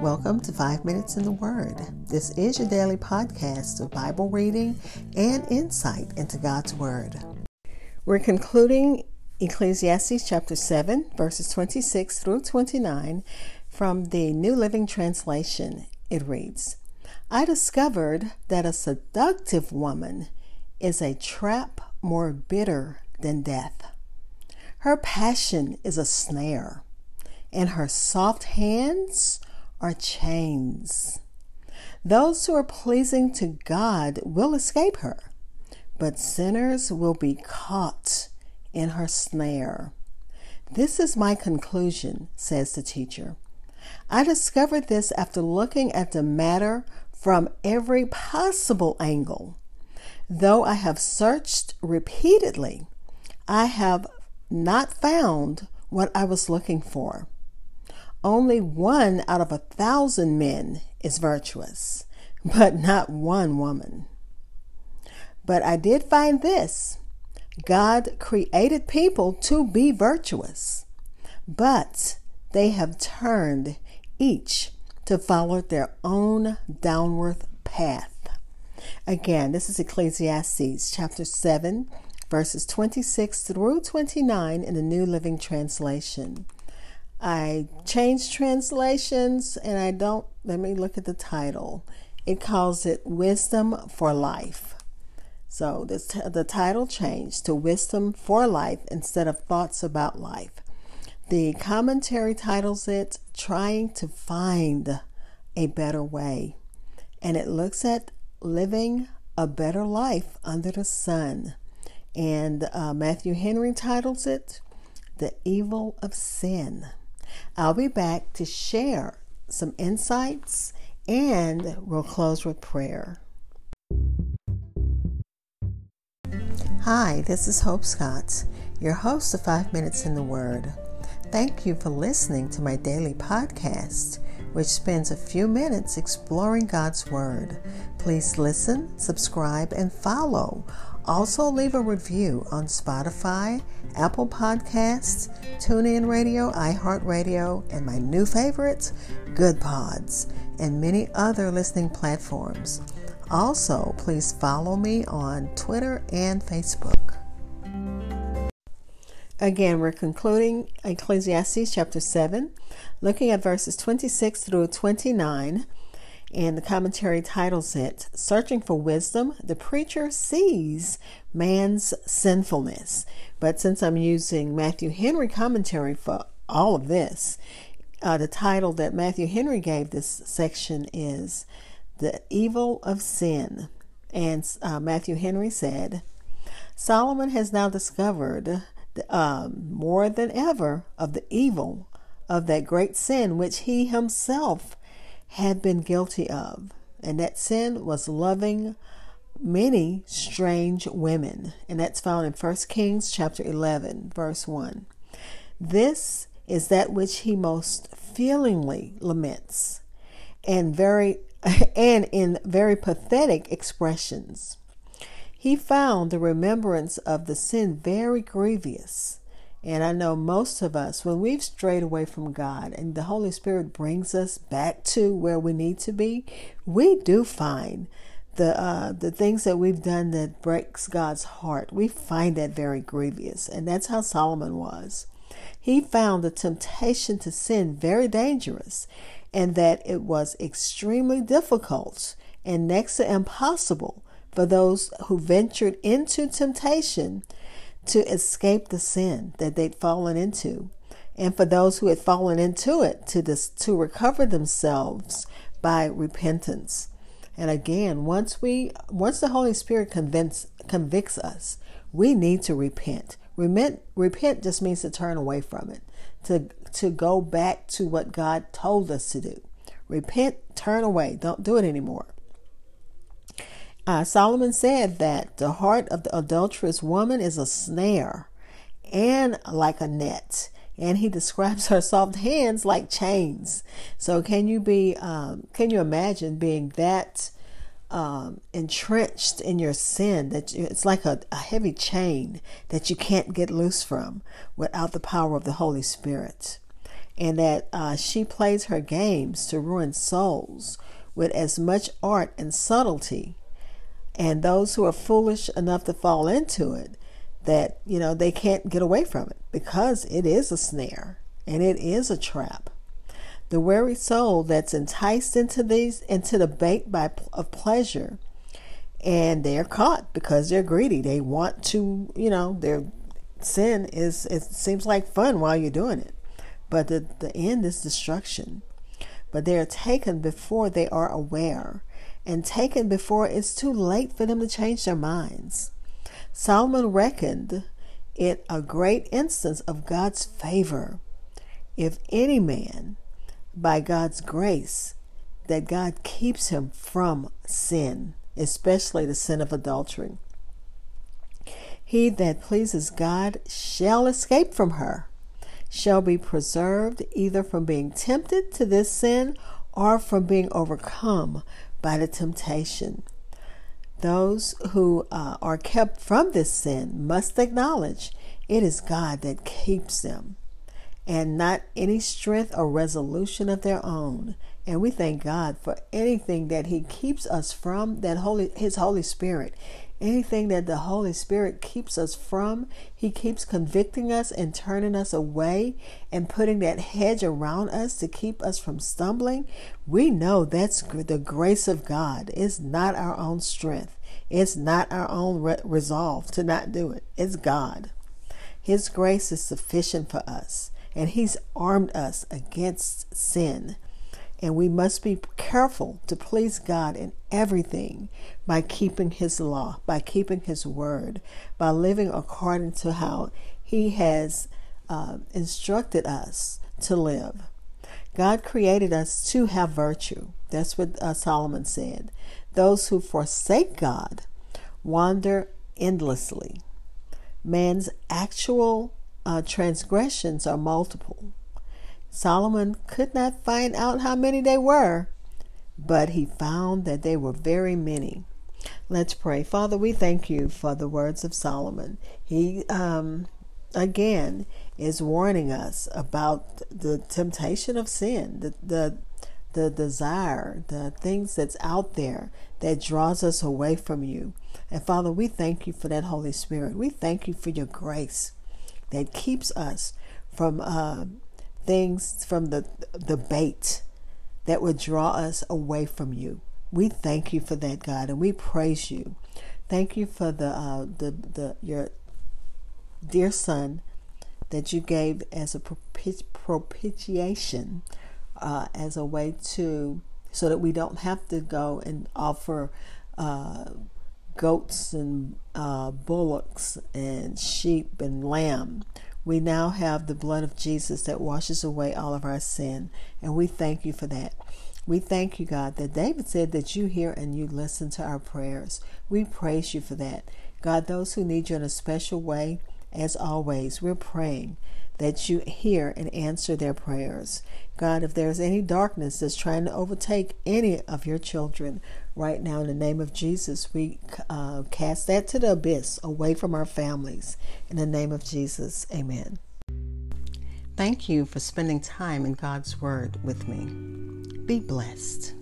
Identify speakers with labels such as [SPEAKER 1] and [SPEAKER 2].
[SPEAKER 1] Welcome to Five Minutes in the Word. This is your daily podcast of Bible reading and insight into God's Word. We're concluding Ecclesiastes chapter 7, verses 26 through 29 from the New Living Translation. It reads I discovered that a seductive woman is a trap more bitter than death. Her passion is a snare, and her soft hands are chains. Those who are pleasing to God will escape her, but sinners will be caught in her snare. This is my conclusion, says the teacher. I discovered this after looking at the matter from every possible angle. Though I have searched repeatedly, I have not found what I was looking for. Only one out of a thousand men is virtuous, but not one woman. But I did find this God created people to be virtuous, but they have turned each to follow their own downward path. Again, this is Ecclesiastes chapter 7, verses 26 through 29 in the New Living Translation. I changed translations and I don't, let me look at the title. It calls it Wisdom for Life. So this, the title changed to Wisdom for Life instead of Thoughts About Life. The commentary titles it Trying to Find a Better Way. And it looks at living a better life under the sun. And uh, Matthew Henry titles it The Evil of Sin. I'll be back to share some insights and we'll close with prayer. Hi, this is Hope Scott, your host of Five Minutes in the Word. Thank you for listening to my daily podcast, which spends a few minutes exploring God's Word. Please listen, subscribe, and follow also, leave a review on Spotify, Apple Podcasts, TuneIn Radio, iHeartRadio, and my new favorites, Goodpods, and many other listening platforms. Also, please follow me on Twitter and Facebook. Again, we're concluding Ecclesiastes chapter 7, looking at verses 26 through 29 and the commentary titles it Searching for Wisdom. The preacher sees man's sinfulness. But since I'm using Matthew Henry commentary for all of this, uh, the title that Matthew Henry gave this section is The Evil of Sin. And uh, Matthew Henry said, Solomon has now discovered um, more than ever of the evil of that great sin which he himself had been guilty of. And that sin was loving many strange women. And that's found in 1 Kings chapter 11, verse 1. This is that which he most feelingly laments and very and in very pathetic expressions. He found the remembrance of the sin very grievous and I know most of us, when we've strayed away from God and the Holy Spirit brings us back to where we need to be, we do find the uh, the things that we've done that breaks God's heart. We find that very grievous, and that's how Solomon was. He found the temptation to sin very dangerous, and that it was extremely difficult and next to impossible for those who ventured into temptation to escape the sin that they'd fallen into. And for those who had fallen into it, to, this, to recover themselves by repentance. And again, once we once the Holy Spirit convince, convicts us, we need to repent. Repent repent just means to turn away from it, to to go back to what God told us to do. Repent, turn away, don't do it anymore. Uh, Solomon said that the heart of the adulterous woman is a snare and like a net. And he describes her soft hands like chains. So can you be, um, can you imagine being that um, entrenched in your sin that you, it's like a, a heavy chain that you can't get loose from without the power of the Holy Spirit? and that uh, she plays her games to ruin souls with as much art and subtlety. And those who are foolish enough to fall into it, that, you know, they can't get away from it because it is a snare and it is a trap. The weary soul that's enticed into these into the bait by of pleasure and they're caught because they're greedy. They want to, you know, their sin is it seems like fun while you're doing it. But the, the end is destruction. But they are taken before they are aware and taken before it's too late for them to change their minds. Solomon reckoned it a great instance of God's favor if any man, by God's grace, that God keeps him from sin, especially the sin of adultery. He that pleases God shall escape from her, shall be preserved either from being tempted to this sin or from being overcome by the temptation. Those who uh, are kept from this sin must acknowledge it is God that keeps them and not any strength or resolution of their own. And we thank God for anything that He keeps us from, that Holy His Holy Spirit. Anything that the Holy Spirit keeps us from, He keeps convicting us and turning us away and putting that hedge around us to keep us from stumbling. We know that's the grace of God. It's not our own strength, it's not our own re- resolve to not do it. It's God. His grace is sufficient for us and He's armed us against sin. And we must be careful to please God in everything by keeping His law, by keeping His word, by living according to how He has uh, instructed us to live. God created us to have virtue. That's what uh, Solomon said. Those who forsake God wander endlessly. Man's actual uh, transgressions are multiple. Solomon could not find out how many they were, but he found that they were very many. Let's pray. Father, we thank you for the words of Solomon. He, um, again, is warning us about the temptation of sin, the, the, the desire, the things that's out there that draws us away from you. And Father, we thank you for that Holy Spirit. We thank you for your grace that keeps us from uh, things, from the, the bait that would draw us away from you. We thank you for that, God, and we praise you. Thank you for the uh, the the your dear Son that you gave as a propitiation, uh, as a way to so that we don't have to go and offer uh, goats and uh, bullocks and sheep and lamb. We now have the blood of Jesus that washes away all of our sin, and we thank you for that. We thank you, God, that David said that you hear and you listen to our prayers. We praise you for that. God, those who need you in a special way, as always, we're praying that you hear and answer their prayers. God, if there's any darkness that's trying to overtake any of your children right now, in the name of Jesus, we uh, cast that to the abyss away from our families. In the name of Jesus, amen. Thank you for spending time in God's Word with me. Be blessed.